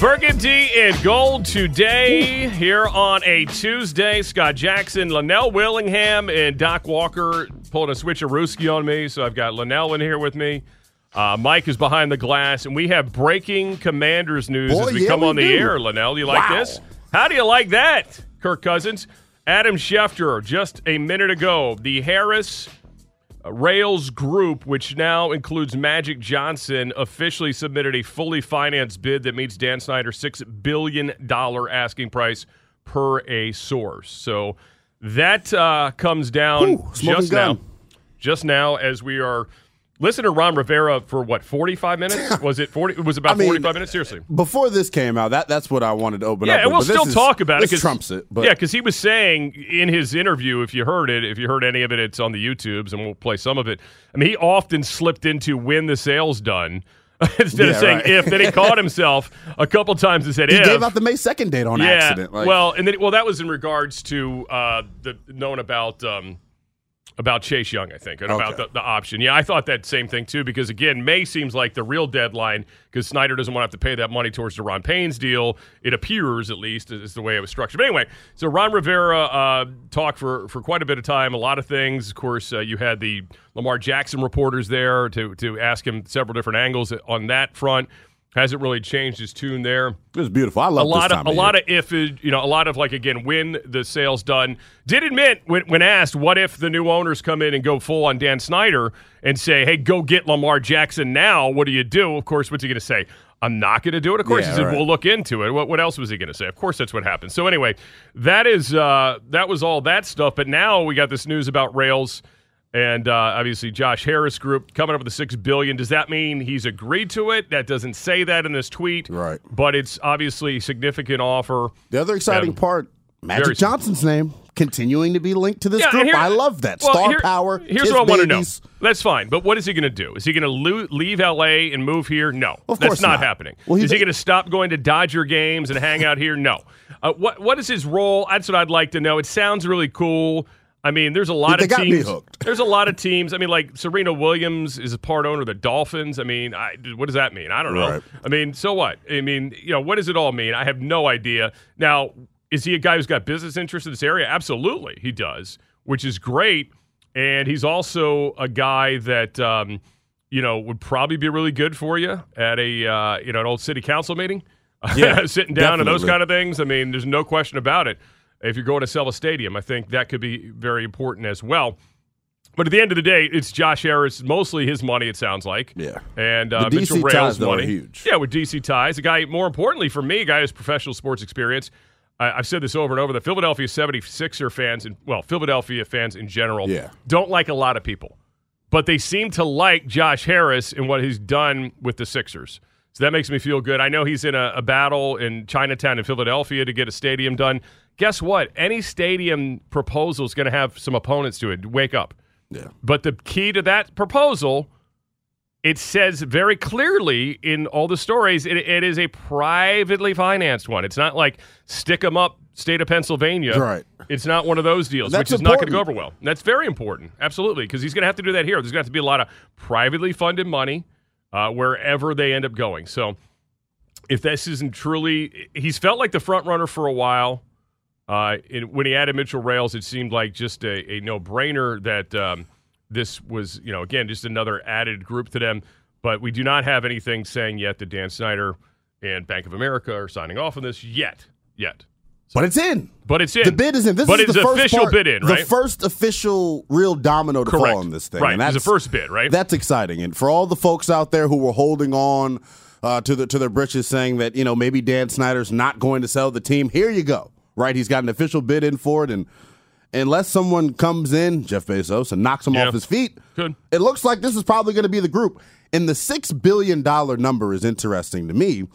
Burgundy and Gold today here on a Tuesday. Scott Jackson, Linnell Willingham, and Doc Walker pulling a switcherooski on me. So I've got Linnell in here with me. Uh, Mike is behind the glass, and we have breaking Commanders news Boy, as we yeah, come we on the air. Linnell, do you like Wow. this? How do you like that, Kirk Cousins? Adam Schefter, just a minute ago, the Harris Rales Group, which now includes Magic Johnson, officially submitted a fully financed bid that meets Dan Snyder's $6 billion asking price per a source. So that uh, comes down Ooh, just gun. now. Just now, as we are listening to Ron Rivera for what, 45 minutes? was it 40? It was about I mean, 45 minutes? Seriously. Before this came out, that that's what I wanted to open Yeah, up. and we'll still is- talk about it. trumps it. But yeah, because he was saying in his interview, if you heard it, if you heard any of it, it's on the YouTubes, and we'll play some of it. I mean, he often slipped into when the sale's done instead of saying right. if. Then he caught himself a couple times and said he if. gave out the May second date on yeah, accident. Like, well, and then well, that was in regards to uh, the known about. Um, about Chase Young, I think, and about the, the option. Yeah, I thought that same thing too, because again, May seems like the real deadline because Snyder doesn't want to have to pay that money towards Daron Payne's deal. It appears, at least, is the way it was structured. But anyway, so Ron Rivera uh, talked for, for quite a bit of time, a lot of things. Of course, uh, you had the Lamar Jackson reporters there to, to ask him several different angles on that front. Hasn't really changed his tune there. It was beautiful. I love a lot this of a of lot of if you know a lot of like again when the sale's done. Did admit when, when asked what if the new owners come in and go full on Dan Snyder and say hey go get Lamar Jackson now. What do you do? Of course what's he going to say? I'm not going to do it. Of course Yeah, he said right. we'll look into it. What, what else was he going to say? Of course that's what happened. So anyway that is uh, that was all that stuff. But now we got this news about Rales and uh, obviously Josh Harris Group coming up with the six billion. Does that mean he's agreed to it? That doesn't say that in this tweet, Right. But it's obviously a significant offer. The other exciting part, Magic Johnson's name continuing to be linked to this Yeah, group. here- I love that. well, Star here- power. Here's what I want to know. That's fine, but what is he going to do? Is he going to lo- leave LA and move here? No, Of that's course not, not. happening. Well, is he going to stop going to Dodger games and hang out here? No. Uh, what What is his role? That's what I'd like to know. It sounds really cool. I mean, there's a lot They of got me teams. hooked. There's a lot of teams. I mean, like Serena Williams is a part owner of the Dolphins. I mean, I, what does that mean? I don't know. Right. I mean, so what? I mean, you know, what does it all mean? I have no idea. Now, is he a guy who's got business interests in this area? Absolutely, he does, which is great. And he's also a guy that um, you know would probably be really good for you at a uh, you know an old city council meeting. Yeah, sitting down and those kind of things. I mean, there's no question about it. If you're going to sell a stadium, I think that could be very important as well. But at the end of the day, it's Josh Harris, mostly his money. It sounds like, Yeah. and uh, Mitchell DC Rales ties, though, are money. huge. Yeah, with DC ties, a guy. More importantly for me, a guy has professional sports experience. I, I've said this over and over. The Philadelphia 76er fans, and well, Philadelphia fans in general, Yeah. don't like a lot of people, but they seem to like Josh Harris and what he's done with the Sixers. So that makes me feel good. I know he's in a, a battle in Chinatown in Philadelphia to get a stadium done. Guess what? Any stadium proposal is going to have some opponents to it. Wake up. Yeah. But the key to that proposal, it says very clearly in all the stories, it, it is a privately financed one. It's not like stick them up, state of Pennsylvania. Right. It's not one of those deals, That's which is not going to go over well. That's very important, absolutely, because he's going to have to do that here. There's going to have to be a lot of privately funded money uh, wherever they end up going. So if this isn't truly, he's felt like the front runner for a while. Uh, in, when he added Mitchell Rales, it seemed like just a, a no brainer that um, this was, you know, again, just another added group to them. But we do not have anything saying yet that Dan Snyder and Bank of America are signing off on this yet. Yet. But it's in. But it's in. The bid is in. This but is it's the first official part- bid in, right? The first official real domino to Correct. fall on this thing. Right. And It's the first bid, right? That's exciting. And for all the folks out there who were holding on uh, to the to their britches, saying that you know maybe Dan Snyder's not going to sell the team, here you go. Right? He's got an official bid in for it, and unless someone comes in, Jeff Bezos, and knocks him Yeah. off his feet, Could. it looks like this is probably going to be the group. And the six billion dollar number is interesting to me.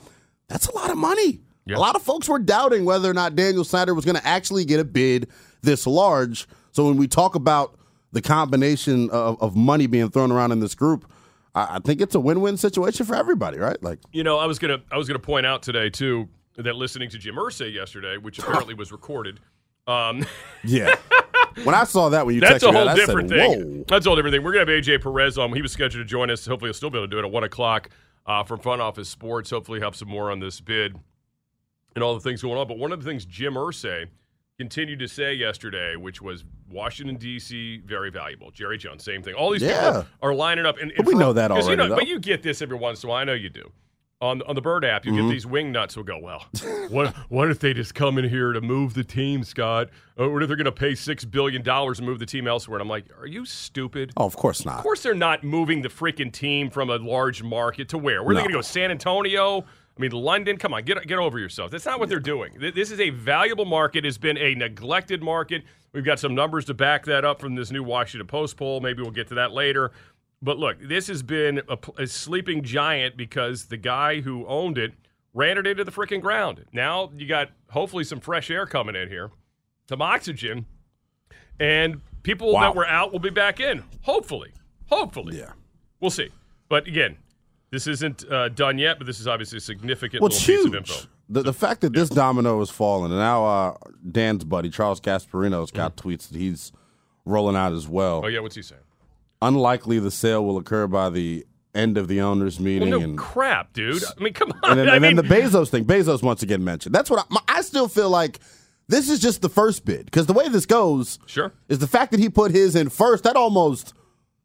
That's a lot of money. Yeah. A lot of folks were doubting whether or not Daniel Snyder was going to actually get a bid this large. So when we talk about the combination of, of money being thrown around in this group, I, I think it's a win-win situation for everybody, right? Like, You know, I was gonna I was gonna point out today too that listening to Jim Irsay yesterday, which apparently was recorded. Um, yeah. when I saw that when you that's texted a whole that, different said, thing. That's a whole different thing. We're gonna have AJ Perez on. He was scheduled to join us. Hopefully, he'll still be able to do it at one o'clock uh, from Front Office Sports. Hopefully, have some more on this bid and all the things going on. But one of the things Jim Irsay continued to say yesterday, which was Washington D.C. very valuable. Jerry Jones, same thing. All these Yeah. people are lining up, and, and But we for- know that already, You know, but you get this every once in a while. I know you do. On on the Bird app, you Mm-hmm. get these wing nuts who go, well, what what if they just come in here to move the team, Scott? Or what if they're going to pay six billion dollars and move the team elsewhere? And I'm like, are you stupid? Oh, of course not. Of course, they're not moving the freaking team from a large market to where? Where are they going to go? San Antonio? I mean, London? Come on, get get over yourself. That's not what they're doing. This is a valuable market. It's been a neglected market. We've got some numbers to back that up from this new Washington Post poll. Maybe we'll get to that later. But look, this has been a, a sleeping giant because the guy who owned it ran it into the freaking ground. Now you got hopefully some fresh air coming in here, some oxygen, and people Wow. that were out will be back in. Hopefully, hopefully. Yeah. We'll see. But again, this isn't uh, done yet, but this is obviously a significant Well, little piece of huge. info. The, the fact that this domino is falling, and now uh, Dan's buddy, Charles Gasparino's got tweets that he's rolling out as well. Oh, yeah, what's he saying? Unlikely the sale will occur by the end of the owners' Well, meeting. no and, crap, dude. I mean, come on. and then, and then mean, the Bezos thing. Bezos once again mentioned. That's what I, my, I still feel like this is just the first bid because the way this goes Sure. is the fact that he put his in first. That almost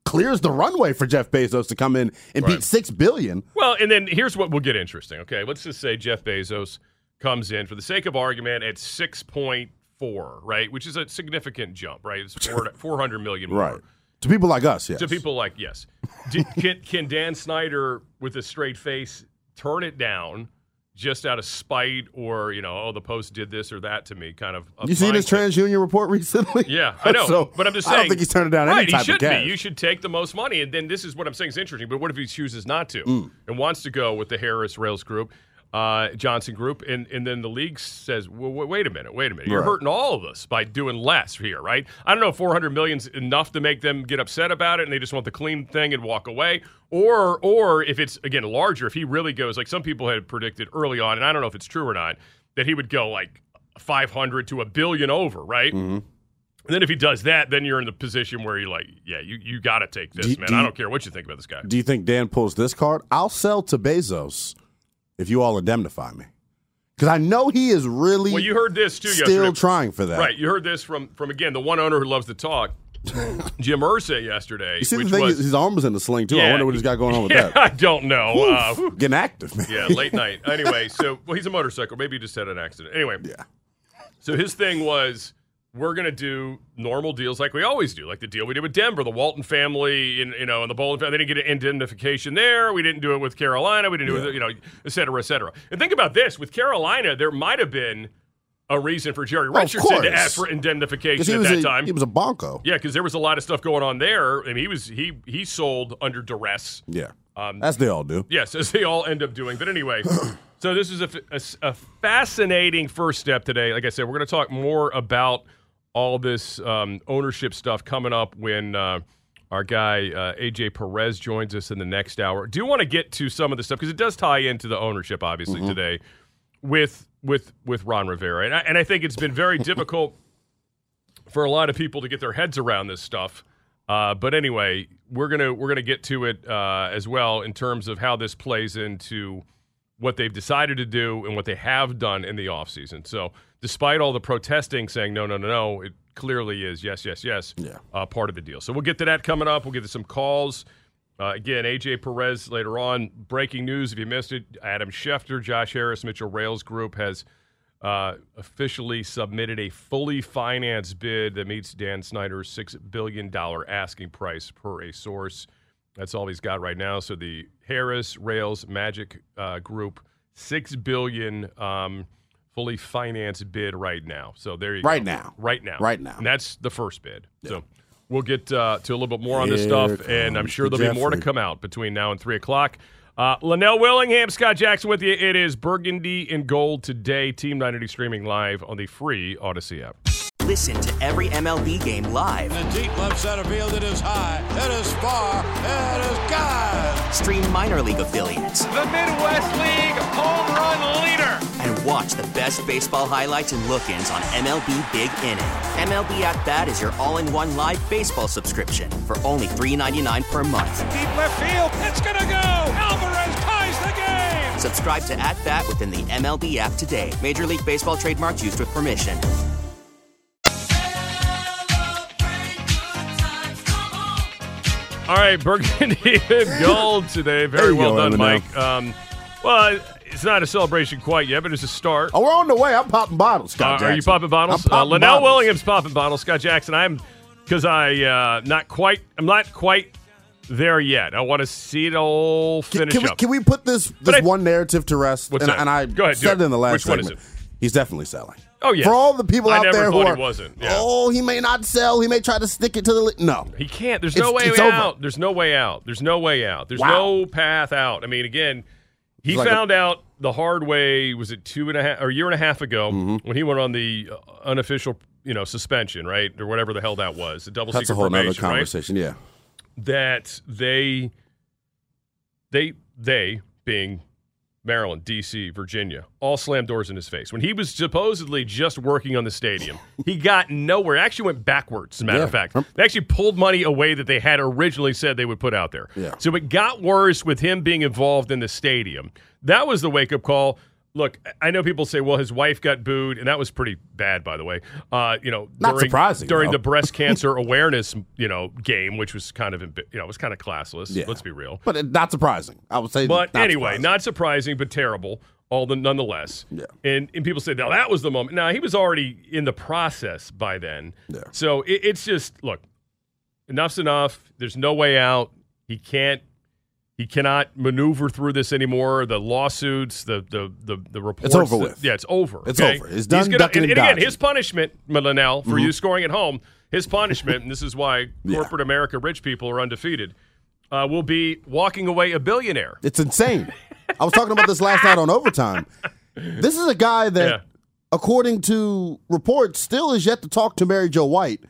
clears the runway for Jeff Bezos to come in and Right. beat six billion. Well, and then here's what will get interesting. Okay, let's just say Jeff Bezos comes in for the sake of argument at six point four, right, which is a significant jump, right? It's 400 million more. To people like us, yes. To people like yes, Did, can can Dan Snyder with a straight face turn it down just out of spite or you know oh the Post did this or that to me kind of you seen his? TransUnion report recently? Yeah, I know. so but I'm just saying. I don't think he's turning down right, any type he should of cash. be. You should take the most money, and then this is what I'm saying is interesting. But what if he chooses not to Mm. and wants to go with the Harris Rales Group, uh, Johnson Group, and and then the league says, well, wait, a minute, wait a minute, you're Right. hurting all of us by doing less here, right? I don't know if 400 million's enough to make them get upset about it, and they just want the clean thing and walk away, or or if it's again larger, if he really goes like some people had predicted early on, and I don't know if it's true or not, that he would go like 500 to a billion over, right? Mm-hmm. And then if he does that, then you're in the position where you're like, yeah, you, you got to take this, Do- man. do I don't care what you think about this guy. Do you think Dan pulls this card? I'll sell to Bezos if you all indemnify me. Because I know he is really Well, you heard this too still yesterday. trying for that. Right, you heard this from from again the one owner who loves to talk, Jim Irsay yesterday. You see which the thing, was, his arm was in the sling too. I wonder what he's got going on with yeah, that. I don't know. Uh. Getting active, man. yeah, late night. Anyway, so well, he's a motorcycle. Maybe he just had an accident. Anyway, Yeah. So his thing was, we're going to do normal deals like we always do, like the deal we did with Denver, the Walton family, and you know, and the Bowlen family. They didn't get an indemnification there. We didn't do it with Carolina. We didn't do it, you know, et cetera, et cetera. And think about this: with Carolina, there might have been a reason for Jerry Richardson to ask for indemnification at that a, time. He was a bonko. yeah, because there was a lot of stuff going on there, and he was he he sold under duress. Yeah. Um, As they all do. Yes, as they all end up doing. But anyway, so this is a fascinating first step today. Like I said, we're going to talk more about all this um, ownership stuff coming up when uh, our guy uh, AJ Perez joins us in the next hour. Do want to get to some of the stuff because it does tie into the ownership, obviously, today with with with Ron Rivera, and I, and I think it's been very difficult for a lot of people to get their heads around this stuff. Uh, but anyway, we're gonna we're gonna get to it uh, as well in terms of how this plays into what they've decided to do and what they have done in the offseason. So, despite all the protesting saying no, no, no, no, it clearly is yes, yes, yes, Yeah. uh, part of the deal. So we'll get to that coming up. We'll get to some calls. Uh, again, AJ Perez later on. Breaking news if you missed it: Adam Schefter, Josh Harris, Mitchell Rales Group has uh, officially submitted a fully financed bid that meets Dan Snyder's $6 billion asking price per a source. That's all he's got right now. So the Harris Rales Magic uh, Group, 6 billion um, fully financed bid right now. So there you go. Right go. now. Right now. Right now. And that's the first bid. So we'll get uh, to a little bit more on this Here stuff, and I'm sure there'll be more to come out between now and 3 o'clock. Uh, Linnell Willingham, Scott Jackson with you. It is Burgundy and Gold today. Team 980 streaming live on the free Audacy app. Listen to every MLB game live. In the deep left center field, it is high, it is far, it is God. Stream minor league affiliates The Midwest League home run leader. and watch the best baseball highlights and look-ins on MLB Big Inning. MLB At Bat is your all-in-one live baseball subscription for only $3.99 per month. Deep left field. It's gonna go. Alvarez ties the game. Subscribe to At Bat within the MLB app today. Major League Baseball trademarks used with permission. All right, Burgundy and Gold today. Very well go, done, Mike. Um, well, it's not a celebration quite yet, but it's a start. Oh, we're on the way. I'm popping bottles, Uh, Scott are you popping bottles? Popping uh, Linnell. Williams popping bottles. Scott Jackson. I'm because I uh, not quite. I'm not quite there yet. I want to see it all Can, finish can we, up. can we put this this I- one narrative to rest? What's and, that? and I Go ahead, said it. in the last Which one is segment. it? He's definitely selling. Oh, yeah. For all the people I out there who thought he are, wasn't. Yeah. oh, he may not sell. He may try to stick it to the. Li-. No, He can't. There's no It's- way it's over. out. There's no way out. There's no way out. There's Wow. no path out. I mean, again, he like a- found out the hard way. Was it two and a half or a year and a half ago Mm-hmm. when he went on the uh, unofficial, you know, suspension, right, or whatever the hell that was, the double that's a whole nother probation, right? conversation. Yeah, That they, they, they being Maryland, D.C., Virginia, all slammed doors in his face. When he was supposedly just working on the stadium, he got nowhere. Actually went backwards, as a matter of fact. They actually pulled money away that they had originally said they would put out there. Yeah. So it got worse with him being involved in the stadium. That was the wake up call. Look, I know people say, well, his wife got booed, and that was pretty bad, by the way. Uh, you know, Not during, surprising, during though. the breast cancer awareness, you know, game, which was kind of, you know, it was kind of classless. Yeah. Let's be real. but not surprising. I would say. But not anyway, surprising. not surprising, but terrible. All the nonetheless. Yeah. And and people say, now that was the moment. Now he was already in the process by then. Yeah. So it, it's just look, enough's enough. There's no way out. He can't. He cannot maneuver through this anymore. The lawsuits, the the the, the reports. over that- with. yeah, it's over. It's okay? over. It's He's done gonna- ducking and, and again, his punishment, Linnell, for you scoring at home, his punishment, and this is why Yeah. corporate America rich people are undefeated, uh, will be walking away a billionaire. It's insane. I was talking about this last night on overtime. This is a guy that, Yeah. according to reports, still is yet to talk to Mary Jo White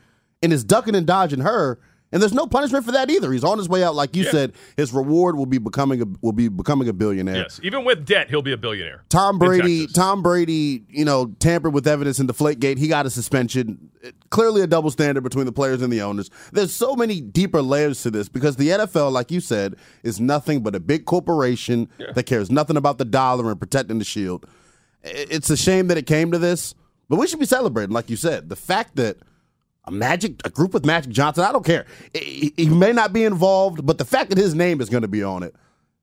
and is ducking and dodging her. And there's no punishment for that either. He's on his way out, like you Yeah. said. His reward will be becoming a will be becoming a billionaire. Yes, even with debt, he'll be a billionaire. Tom Brady, Tom Brady, you know, tampered with evidence in the Deflategate. He got a suspension. Clearly, a double standard between the players and the owners. There's so many deeper layers to this because the NFL, like you said, is nothing but a big corporation that cares nothing about the dollar and protecting the shield. It's a shame that it came to this, but we should be celebrating, like you said, the fact that a Magic, a group with Magic Johnson. I don't care. He he may not be involved, but the fact that his name is going to be on it.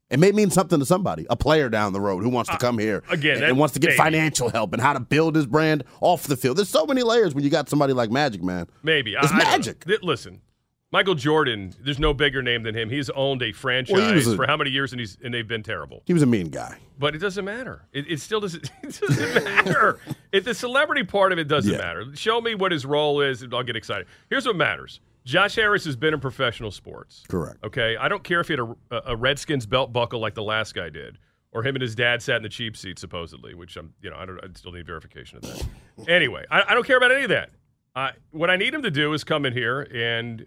It may mean something to somebody, a player down the road who wants to come here Uh, again, and, and wants to get maybe. financial help and how to build his brand off the field. There's so many layers when you got somebody like Magic, man. Maybe. It's I magic. Th- Listen, Michael Jordan, there's no bigger name than him. He's owned a franchise Well, a- for how many years and he's and they've been terrible. He was a mean guy. But it doesn't matter. It, it still doesn't it doesn't matter. It, the celebrity part of it doesn't Yeah. matter. Show me what his role is and I'll get excited. Here's what matters. Josh Harris has been in professional sports. Correct. Okay. I don't care if he had a, a Redskins belt buckle like the last guy did, or him and his dad sat in the cheap seat supposedly, which I'm, you know, I don't. I still need verification of that. anyway, I, I don't care about any of that. I, what I need him to do is come in here and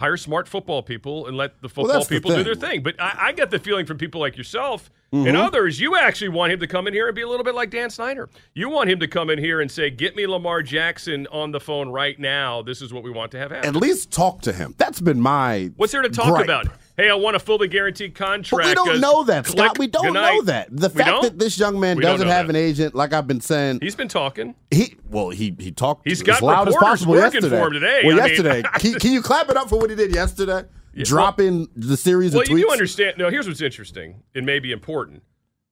hire smart football people and let the football the people do their thing. But I, I get the feeling from people like yourself Mm-hmm. and others, you actually want him to come in here and be a little bit like Dan Snyder. You want him to come in here and say, "Get me Lamar Jackson on the phone right now. This is what we want to have happen." At least talk to him. That's been my. What's there to talk gripe. about? Hey, I want a fully guaranteed contract. But we don't know that, Scott. click, We don't know that. The We fact don't? that this young man We doesn't have that. an agent, like I've been saying, He's been talking. he well, he he talked He's as got loud as possible yesterday. for him today. Well, I mean- yesterday, can, can you clap it up for what he did yesterday? Dropping the series Well, of you tweets. do understand. No, here's what's interesting and maybe important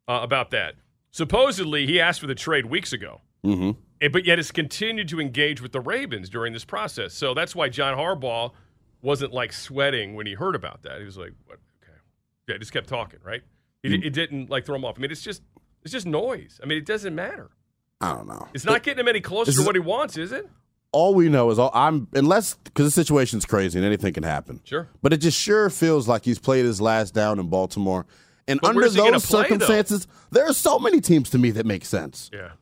uh, about that. Supposedly, he asked for the trade weeks ago. Mm-hmm. But yet has continued to engage with the Ravens during this process. So that's why John Harbaugh wasn't like sweating when he heard about that. He was like, what? okay. Yeah, he just kept talking, right? It, Mm. it didn't like throw him off. I mean, it's just it's just noise. I mean, it doesn't matter. I don't know. It's not getting him any closer to what he wants, is it? all we know is all I'm unless because the situation's crazy and anything can happen. Sure. but it just sure feels like he's played his last down in Baltimore. And But under where's he gonna those play, though? circumstances, there are so many teams to me that make sense. Yeah.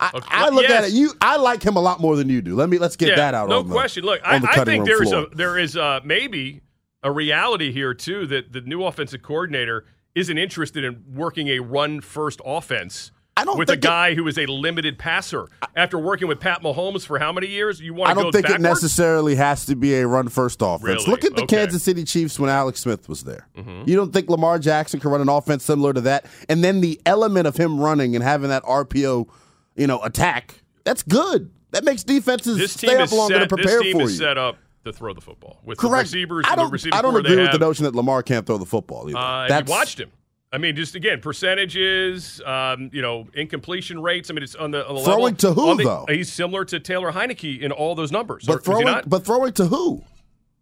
I, Okay. I look Yes. at it. You, I like him a lot more than you do. Let me let's get yeah, that out. No on the- No question. Look, I, the I think there's a there is uh maybe a reality here too that the new offensive coordinator isn't interested in working a run first offense. I don't with a think it- guy who is a limited passer. After working with Pat Mahomes for how many years? You want I to go don't think backwards? it necessarily has to be a run first offense. Really? Look at the Okay. Mm-hmm. Kansas City Chiefs when Alex Smith was there. You don't think Lamar Jackson can run an offense similar to that? And then the element of him running and having that RPO, you know, attack. That's good. That makes defenses This stay up longer set. to prepare this team for is you. set up to throw the football with the Correct. receivers. I don't. I don't agree with the notion that Lamar can't throw the football. Either. Uh, That's you watched him. I mean, just again, percentages, um, you know, incompletion rates. I mean, it's on the, on the Throwing level. to who, the- though? He's similar to Taylor Heinicke in all those numbers. But he throwing, but throwing to who?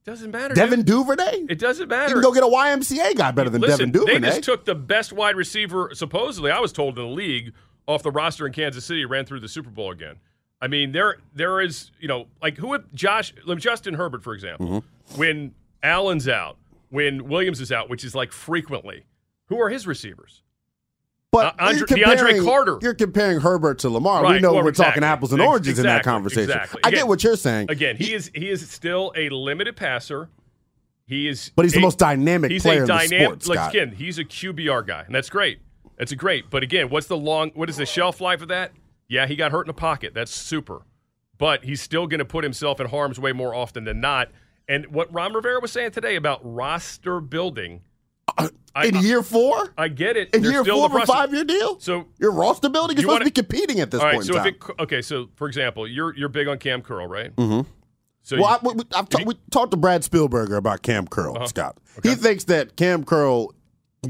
doesn't matter. Devin dude. Duvernay. It doesn't matter. You can go get a YMCA guy better than Listen, Devin Duvernay. they just took the best wide receiver, supposedly, I was told in the league, off the roster in Kansas City, ran through the Super Bowl again. I mean, there there is, you know, like who would Josh, Justin Herbert, for example, Mm-hmm. when Allen's out, when Williams is out, which is like frequently, who are his receivers? But Uh, Andre- DeAndre Carter. You're comparing Herbert to Lamar. we know well, we're exactly. talking apples and oranges in that conversation. exactly. I get what you're saying. Again, he is he is still a limited passer. He is, But he's the most dynamic he's player a in the dynamic, sport, Like again, he's a QBR guy, and that's great. That's a great. But again, what's the long? What is the shelf life of that? Yeah, he got hurt in the pocket. That's super. But he's still going to put himself in harm's way more often than not. And what Ron Rivera was saying today about roster building, I- in year four? I get it. in year still four a five year deal? So your roster building is supposed to be competing at this all right, point so if it okay, so for example, you're you're big on Kam Curl, right? Mm-hmm. So well, you- I, we, I've ta- we talked to Brad Spielberger about Kam Curl, Uh-huh. Scott. He thinks that Kam Curl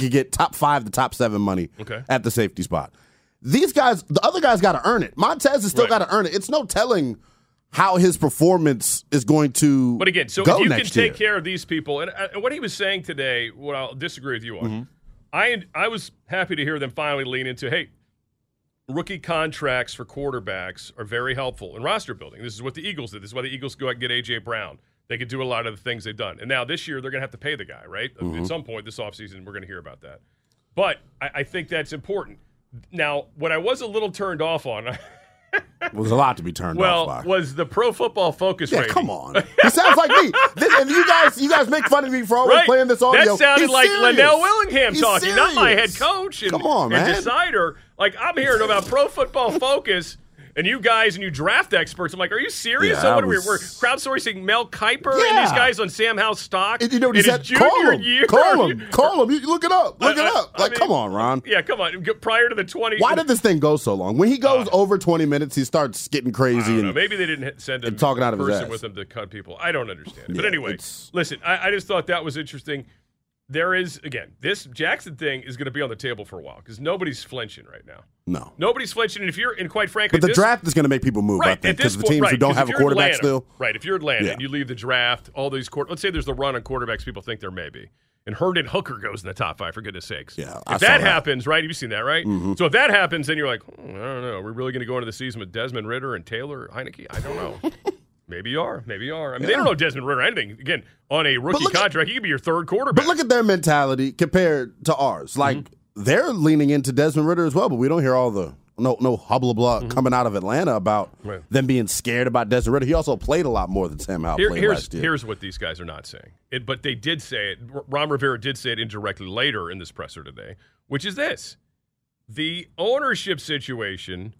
can get top five to top seven money Okay. at the safety spot. These guys, the other guys got to earn it. Montez has still Right. got to earn it. It's no telling how his performance is going to But again, so you can take year. care of these people, and, uh, what he was saying today, what I'll disagree with you on, Mm-hmm. I I was happy to hear them finally lean into, hey, rookie contracts for quarterbacks are very helpful in roster building. This is what the Eagles did. This is why the Eagles go out and get AJ Brown. They could do a lot of the things they've done. And now this year they're going to have to pay the guy, right? Mm-hmm. At some point this offseason, we're going to hear about that. But I, I think that's important. Now, what I was a little turned off on, was a lot to be turned well, off by. was the Pro Football Focus yeah, rating. come on. He sounds like me. This, and you guys, you guys make fun of me for always Right. playing this audio. That sounded He's like serious. Linnell Willingham He's talking, not my head coach and, Come on, and man. decider. Like I'm hearing about Pro Football Focus. And you guys and you draft experts, I'm like, are you serious? Yeah, so what I are we, was- we're crowdsourcing Mel Kiper and these guys on Sam Howell's stock. And you know what he said? junior Call him. year. Call him. Call him. You look it up. Look I- it up. I Like, mean- come on, Ron. Yeah, come on. Prior to the 20. Why did this thing go so long? When he goes Uh, over 20 minutes, he starts getting I crazy. don't know. And, Maybe they didn't send and talking out of person with him to cut people. I don't understand it. But Yeah, anyway, listen, I, I just thought that was interesting. There is, again, this Jackson thing is going to be on the table for a while because nobody's flinching right now. no. Nobody's flinching. And if you're, and quite frankly, But the this- draft is going to make people move, I right, think, at this because the teams right, who don't have a quarterback Atlanta, still. Right. If you're Atlanta Yeah. and you leave the draft, all these court, let's say there's the run on quarterbacks people think there may be. And Hendon Hooker goes in the top five, for goodness sakes. Yeah, If that, that. Mm-hmm. happens, right? You've seen that, right? So if that happens, then you're like, hmm, I don't know. We're we really going to go into the season with Desmond Ridder and Taylor Heinicke? I don't know. Maybe you are. Maybe you are. I mean, they don't know Desmond Ridder or anything. Again, on a rookie look at- contract, he could be your third quarterback. But look at their mentality compared to ours. Like, Mm-hmm. they're leaning into Desmond Ridder as well, but we don't hear all the no no hubble blah coming out of Atlanta about Mm-hmm. Right. them being scared about Desmond Ridder. He also played a lot more than Sam Howell Here- played here's last year. here's what these guys are not saying. It, but they did say it. Ron Rivera did say it indirectly later in this presser today, which is this: the ownership situation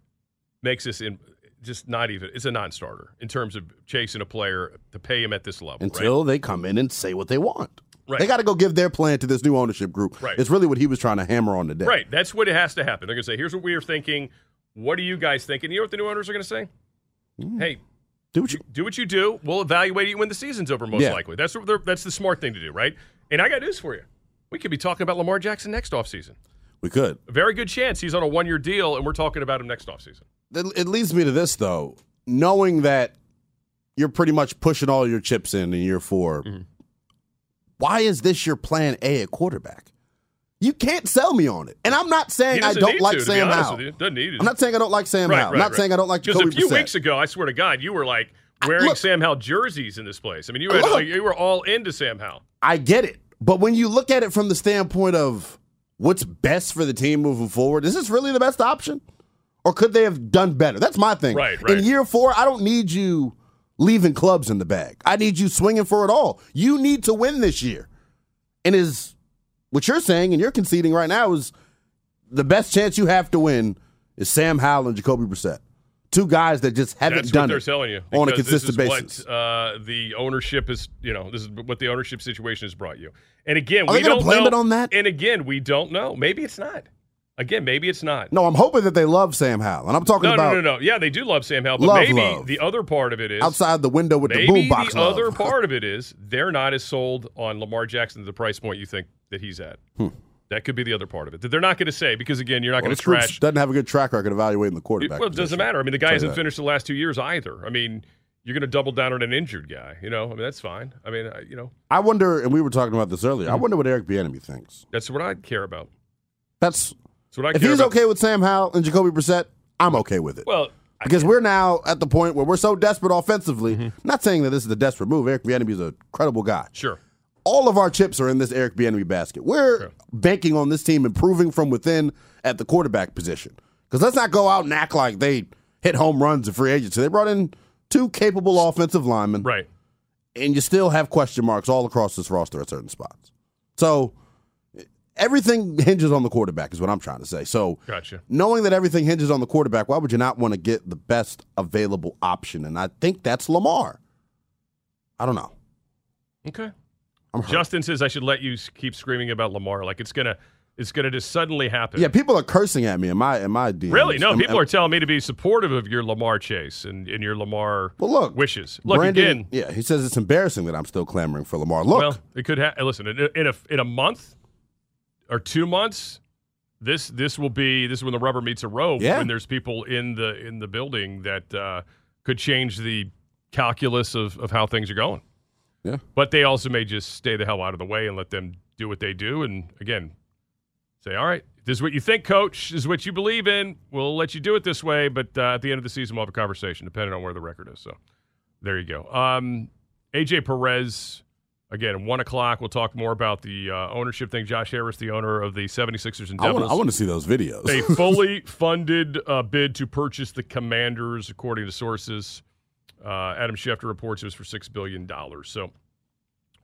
makes this in just not even. It's a non-starter in terms of chasing a player to pay him at this level. right? until they come in and say what they want. Right. They got to go give their plan to this new ownership group. Right. It's really what he was trying to hammer on today. Right. That's what it has to happen. They're going to say, here's what we are thinking. What are you guys thinking? You know what the new owners are going to say? Mm. Hey, Do what you, do what you do. We'll evaluate you when the season's over, most Yeah. likely. That's what they're- that's the smart thing to do, right? And I got news for you. We could be talking about Lamar Jackson next offseason. we could. A very good chance he's on a one year deal, and we're talking about him next offseason. It, leads me to this though, knowing that you're pretty much pushing all your chips in in year 4 Mm-hmm. Why is this your plan A at quarterback? You can't sell me on it, and I'm not saying I don't like to, to Sam honest Howell. Doesn't need it. I'm not saying I don't like Sam Right, Howell. I'm not right. saying I don't like Just Jacoby a few Brissett. weeks ago, I swear to God, you were like wearing look- Sam Howell jerseys in this place. I mean, you had, Look. like, you were all into Sam Howell. I get it. But when you look at it from the standpoint of what's best for the team moving forward, is this really the best option? Or could they have done better? That's my thing. Right, right. In year four, I don't need you leaving clubs in the bag. I need you swinging for it all. You need to win this year. And is what you're saying and you're conceding right now is the best chance you have to win is Sam Howell and Jacoby Brissett. Two guys that just haven't That's done what they're it telling you on a consistent this is basis. What, uh, the ownership is, you know, this is what the ownership situation has brought you. And again, Are we don't blame know, it on that? And again, we don't know. Maybe it's not. Again, maybe it's not. no, I'm hoping that they love Sam Howell. And I'm talking No, about no, no, no. Yeah, they do love Sam Howell, but Love, maybe love. the other part of it is outside the window with the maybe boombox. the love. other part of it is they're not as sold on Lamar Jackson at the price point you think that he's at. That could be the other part of it that they're not going to say because again, you're not Well, going to trash. doesn't have a good track record evaluating the quarterback. Well, it doesn't matter. I mean, the guy hasn't that. finished the last two years either. I mean, you're going to double down on an injured guy. You know, I mean, that's fine. I mean, I, you know, I wonder, and we were talking about this earlier. I Mm-hmm. wonder what Eric Bieniemy thinks. that's what I care about. That's I if he's okay with Sam Howell and Jacoby Brissett, I'm okay with it. Well, because we're now at the point where we're so desperate offensively. Mm-hmm. Not saying that this is a desperate move. Eric Bieniemy is a credible guy. sure. All of our chips are in this Eric Bieniemy basket. We're banking on this team improving from within at the quarterback position. Because let's not go out and act like they hit home runs in free agency. They brought in two capable offensive linemen. Right. and you still have question marks all across this roster at certain spots. So everything hinges on the quarterback, is what I'm trying to say. So Gotcha. knowing that everything hinges on the quarterback, why would you not want to get the best available option? And I think that's Lamar. I don't know. Okay. I'm. Justin says I should let you keep screaming about Lamar like it's gonna it's gonna just suddenly happen. yeah, people are cursing at me in my in my DMs. Really? No, Am- people am- are telling me to be supportive of your Lamar chase and, and your Lamar Well, look, wishes. Look Brandon, again. Yeah, he says it's embarrassing that I'm still clamoring for Lamar. Look, Well, it could ha- listen in a, in a in a month or two months. This this will be this is when the rubber meets a road. Yeah. When there's people in the in the building that uh, could change the calculus of, of how things are going. Yeah. But they also may just stay the hell out of the way and let them do what they do. And again, say, all right, this is what you think, coach. This is what you believe in. We'll let you do it this way. But uh, at the end of the season, we'll have a conversation, depending on where the record is. So there you go. Um, AJ Perez, again, 1 o'clock. We'll talk more about the uh, ownership thing. Josh Harris, the owner of the 76ers and Devils. I want to see those videos. a fully funded uh, bid to purchase the Commanders, according to sources. Uh, Adam Schefter reports it was for six billion dollars. So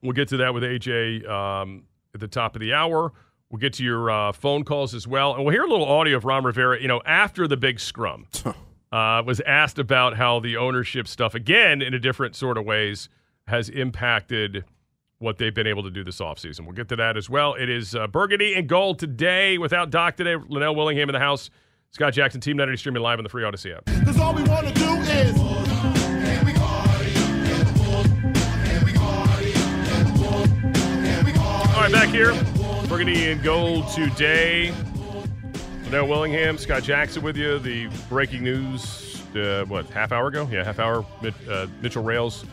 we'll get to that with AJ um, at the top of the hour. We'll get to your uh, phone calls as well, and we'll hear a little audio of Ron Rivera. You know, after the big scrum, uh, was asked about how the ownership stuff, again in a different sort of ways, has impacted what they've been able to do this offseason. We'll get to that as well. It is uh, Burgundy and Gold today without Doc today. Linnell Willingham in the house. Scott Jackson, Team 90 streaming live on the Free Audacy app. Cause all we wanna do is All right, back here. Burgundy and Gold today. Linnell Willingham, Scott Jackson with you. The breaking news, uh, what, half hour ago? Yeah, half hour. Uh, Mitchell Rales.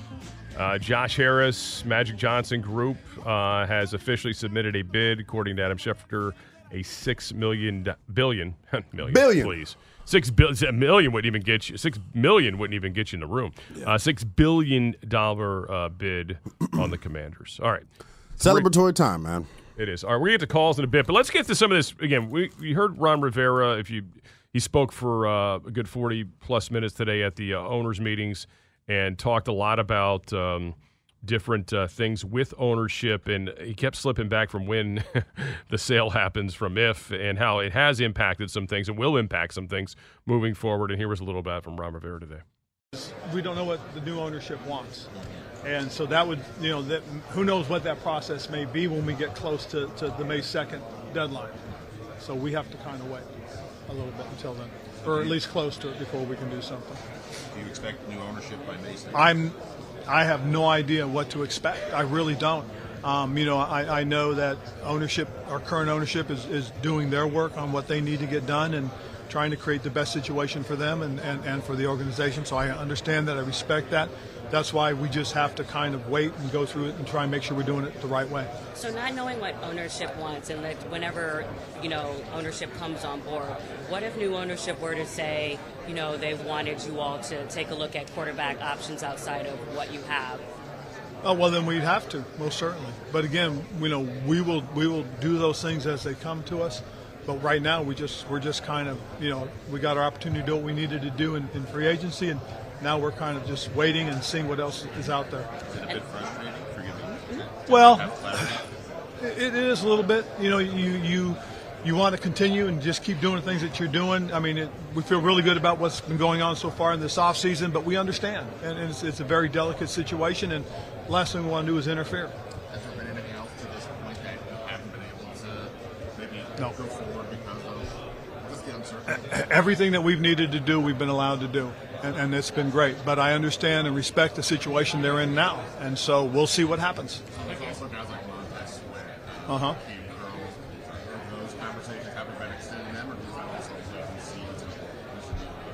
Uh, Josh Harris, Magic Johnson Group, uh, has officially submitted a bid, according to Adam Schefter, a six million million Billion. please six billion a million wouldn't even get you six million wouldn't even get you in the room. Uh, six billion dollar uh, bid on the Commanders. All right. Celebratory time, man. It is. All right, we get to calls in a bit, but let's get to some of this again. We we heard Ron Rivera. If you he spoke for uh, a good forty plus minutes today at the uh, owners meetings and talked a lot about um, different uh, things with ownership, and he kept slipping back from when the sale happens from if and how it has impacted some things and will impact some things moving forward. And here was a little bit from Ron Rivera today. we don't know what the new ownership wants. And so that would, you know, that, who knows what that process may be when we get close to, to the May 2nd deadline. So we have to kind of wait a little bit until then, or at least close to it before we can do something. Do you expect new ownership by May 2nd? I'm, I have no idea what to expect. I really don't. Um, you know, I, I know that ownership, our current ownership, is, is doing their work on what they need to get done, and trying to create the best situation for them and, and, and for the organization. So I understand that. I respect that. That's why we just have to kind of wait and go through it and try and make sure we're doing it the right way. So not knowing what ownership wants and that whenever, you know, ownership comes on board, what if new ownership were to say, you know, they wanted you all to take a look at quarterback options outside of what you have? Oh well, then we'd have to most certainly. But again, you know, we will we will do those things as they come to us. But right now, we just we're just kind of you know we got our opportunity to do what we needed to do in, in free agency, and now we're kind of just waiting and seeing what else is out there. Is it a bit frustrating? Forgive me. Mm-hmm. Well, it is a little bit. You know, you you you want to continue and just keep doing the things that you're doing. I mean, it, we feel really good about what's been going on so far in this off season, but we understand, and, and it's, it's a very delicate situation. And the last thing we want to do is interfere. Has there been anything else to this point that you haven't been able to maybe No. go forward because of just the uncertainty? everything that we've needed to do, we've been allowed to do, and, and it's been great. But I understand and respect the situation they're in now, and so we'll see what happens. There's also guys like Montez Sweat, Uh huh. Keith Earl. Are those conversations haven't been extended them, or does that also concede to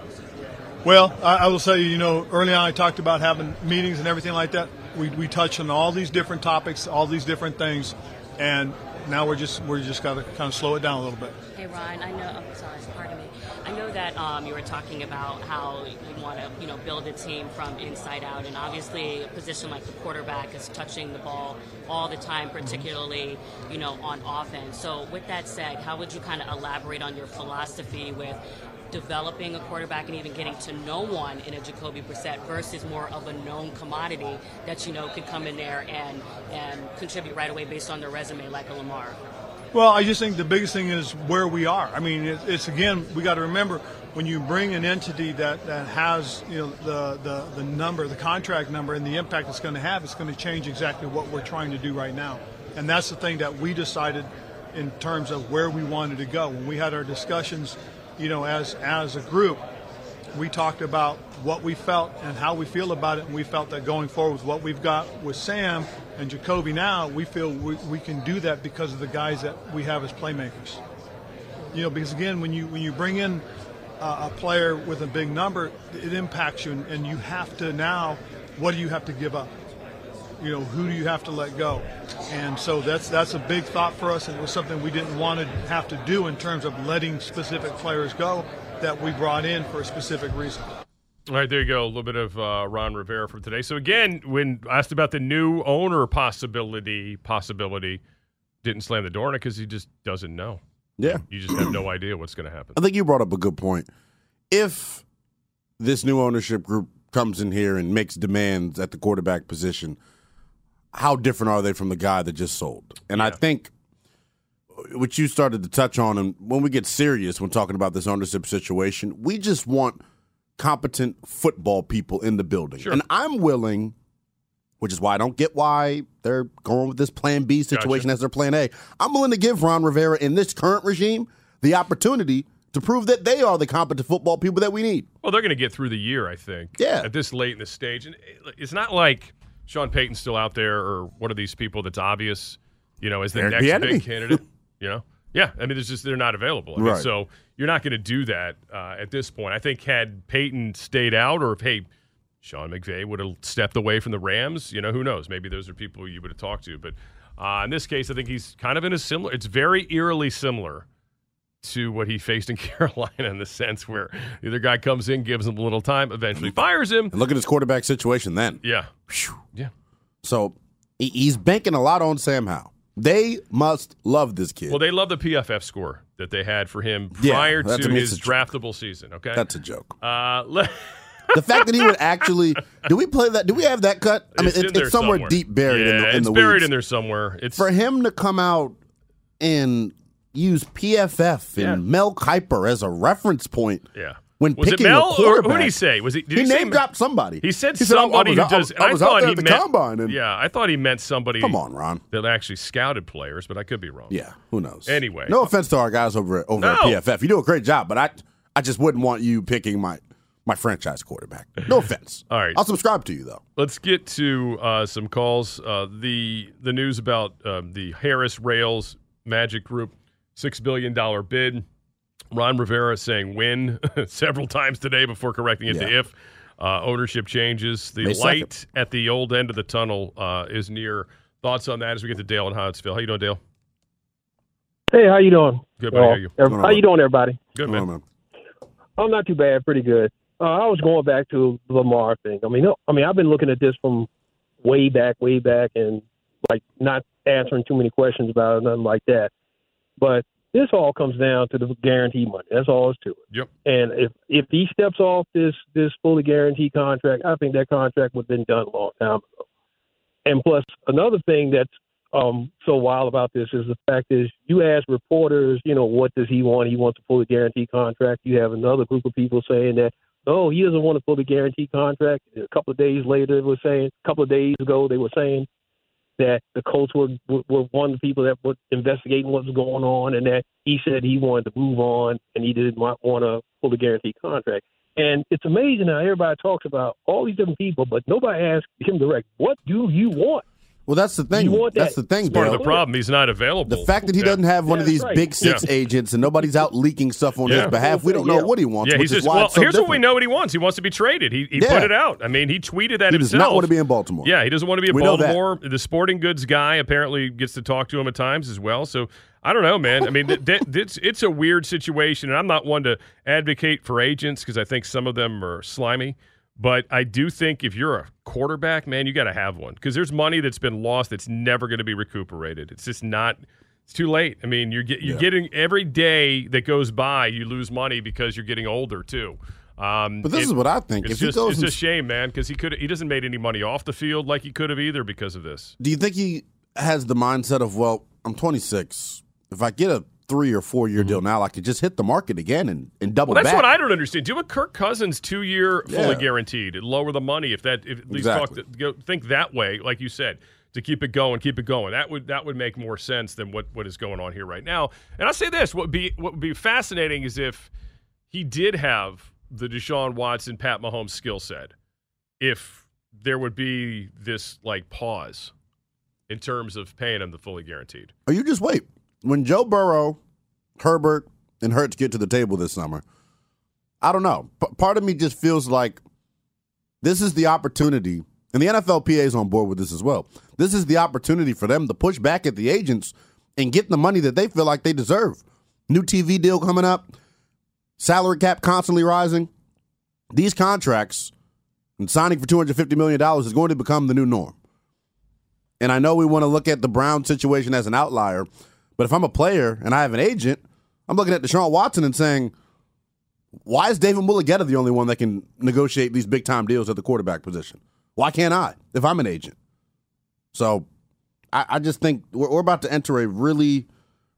the situation? Well, I, I will say, you know, early on I talked about having meetings and everything like that. We we touched on all these different topics, all these different things, and now we're just we're just got to kind of slow it down a little bit. Hey, Ryan, I know. I'm sorry, pardon me. I know that um, you were talking about how you want to, you know, build a team from inside out, and obviously a position like the quarterback is touching the ball all the time, particularly, you know, on offense. So, with that said, how would you kind of elaborate on your philosophy with developing a quarterback and even getting to know one in a Jacoby Brissett versus more of a known commodity that you know could come in there and and contribute right away based on their resume, like a Lamar? Well, I just think the biggest thing is where we are. I mean, it, it's again, we got to remember when you bring an entity that, that has you know the, the the number, the contract number, and the impact it's going to have, it's going to change exactly what we're trying to do right now, and that's the thing that we decided in terms of where we wanted to go when we had our discussions, you know, as as a group. We talked about what we felt and how we feel about it, and we felt that going forward with what we've got with Sam and Jacoby now, we feel we, we can do that because of the guys that we have as playmakers. You know, because again, when you when you bring in uh, a player with a big number, it impacts you, and, and you have to now. What do you have to give up? You know, who do you have to let go? And so that's that's a big thought for us, and it was something we didn't want to have to do in terms of letting specific players go that we brought in for a specific reason. All right, there you go. A little bit of uh, Ron Rivera for today. So again, when asked about the new owner possibility, possibility, didn't slam the door on it because he just doesn't know. Yeah. You just have no idea what's going to happen. I think you brought up a good point. If this new ownership group comes in here and makes demands at the quarterback position, how different are they from the guy that just sold? And I think what you started to touch on, and when we get serious when talking about this ownership situation, we just want competent football people in the building. Sure. And I'm willing, which is why I don't get why they're going with this plan B situation Gotcha. as their plan A. I'm willing to give Ron Rivera in this current regime the opportunity to prove that they are the competent football people that we need. Well, they're going to get through the year, I think. Yeah. At this late in the stage, and eh, it's not like Sean Payton's still out there, or one of these people that's obvious, you know, as the next big candidate. You know, yeah. I mean, there's just they're not available. I mean, Right. So you're not going to do that uh, at this point. I think had Payton stayed out, or if hey, Sean McVay would have stepped away from the Rams, you know, who knows? Maybe those are people you would have talked to. But uh, in this case, I think he's kind of in a similar. It's very eerily similar to what he faced in Carolina in the sense where the other guy comes in, gives him a little time, eventually fires him. And look at his quarterback situation then. Yeah. Phew. Yeah. So he's banking a lot on Sam Howell. They must love this kid. Well, they love the PFF score that they had for him prior that's- to his it's a joke. draftable season. Okay. That's a joke. uh, le- The fact that he would actually do we play that? Do we have that cut? I mean, it's, it's, it's somewhere, deep buried Yeah, in the, in it's the buried weeds. in there somewhere. It's For him to come out and use PFF and Yeah. Mel Kiper as a reference point yeah. When was it picking Mel a or quarterback. who did he say? Was he? Did he he, name dropped somebody. He said He said, I- I somebody was who does. I was out thought he meant, combine and- yeah, I thought he meant somebody. Come on, Ron. that actually scouted players, but I could be wrong. Yeah, who knows? Anyway. no offense to our guys over at, over at PFF. You do a great job, but I I just wouldn't want you picking my my franchise quarterback. No offense. All right. I'll subscribe to you though. Let's get to uh, some calls. Uh, the the news about um, the Harris Rales Magic Group six billion dollar bid. Ron Rivera saying win several times today before correcting it to if. Uh, ownership changes. The May 2nd. light at the old end of the tunnel uh, is near. Thoughts on that as we get to Dale and Huntsville. How you doing, Dale? Hey, how you doing? Good, buddy. How Uh, are you? ev- How you doing, everybody? Good, man. man. I'm not too bad, pretty good. Uh, I was going back to the Lamar thing. I mean, no, I mean, I've been looking at this from way back, way back, and like not answering too many questions about it, nothing like that. But this all comes down to the guarantee money. That's all it's to it. Yep. And if if he steps off this this fully guaranteed contract, I think that contract would have been done a long time ago. And plus, another thing that's um, so wild about this is the fact is you ask reporters, you know, what does he want? He wants a fully guaranteed contract. You have another group of people saying that, oh, he doesn't want a fully guaranteed contract. A couple of days later, they were saying, a couple of days ago, they were saying that the Colts were, were, one of the people that were investigating what was going on and that he said he wanted to move on and he didn't want want a fully guaranteed contract. And it's amazing how everybody talks about all these different people, but nobody asks him direct, what do you want? Well, that's the thing. That's that- the thing, It's part of the problem. He's not available. The fact that he Yeah. doesn't have one of these right. big six Yeah. agents and nobody's out leaking stuff on Yeah. his behalf, we don't know Yeah. what he wants. Yeah, which he's is just why well. so here's what we know: what he wants. He wants to be traded. He, he Yeah. put it out. I mean, he tweeted that himself. He does not want to be in Baltimore. Yeah, he doesn't want to be in We. Baltimore. The sporting goods guy apparently gets to talk to him at times as well. So I don't know, man. I mean, th- th- it's it's a weird situation, and I'm not one to advocate for agents because I think some of them are slimy. But I do think if you're a quarterback, man, you got to have one because there's money that's been lost that's never going to be recuperated. It's just not. It's too late. I mean, you're get, you're getting every day that goes by, you lose money because you're getting older too. Um, But this it- is what I think. It's If just goes it's and- a shame, man, because he could he doesn't made any money off the field like he could have either because of this. Do you think he has the mindset of, well, I'm 26. If I get a three or four year deal mm-hmm. now, I could just hit the market again and, and double Well, that's back. what I don't understand. Do a Kirk Cousins two year fully Yeah. guaranteed, lower the money if that if at least Exactly. talk to, go, think that way, like you said, to keep it going, keep it going. That would that would make more sense than what what is going on here right now. And I'll say this: what would be what would be fascinating is if he did have the Deshaun Watson, Pat Mahomes skill set, if there would be this like pause in terms of paying him the fully guaranteed. Or you just wait. When Joe Burrow, Herbert, and Hurts get to the table this summer, I don't know. P- part of me just feels like this is the opportunity, and the NFLPA is on board with this as well. This is the opportunity for them to push back at the agents and get the money that they feel like they deserve. New TV deal coming up, salary cap constantly rising. These contracts and signing for $250 million is going to become the new norm. And I know we want to look at the Brown situation as an outlier, but if I'm a player and I have an agent, I'm looking at Deshaun Watson and saying, why is David Mulugheta the only one that can negotiate these big time deals at the quarterback position? Why can't I if I'm an agent? So I, I just think we're, we're about to enter a really,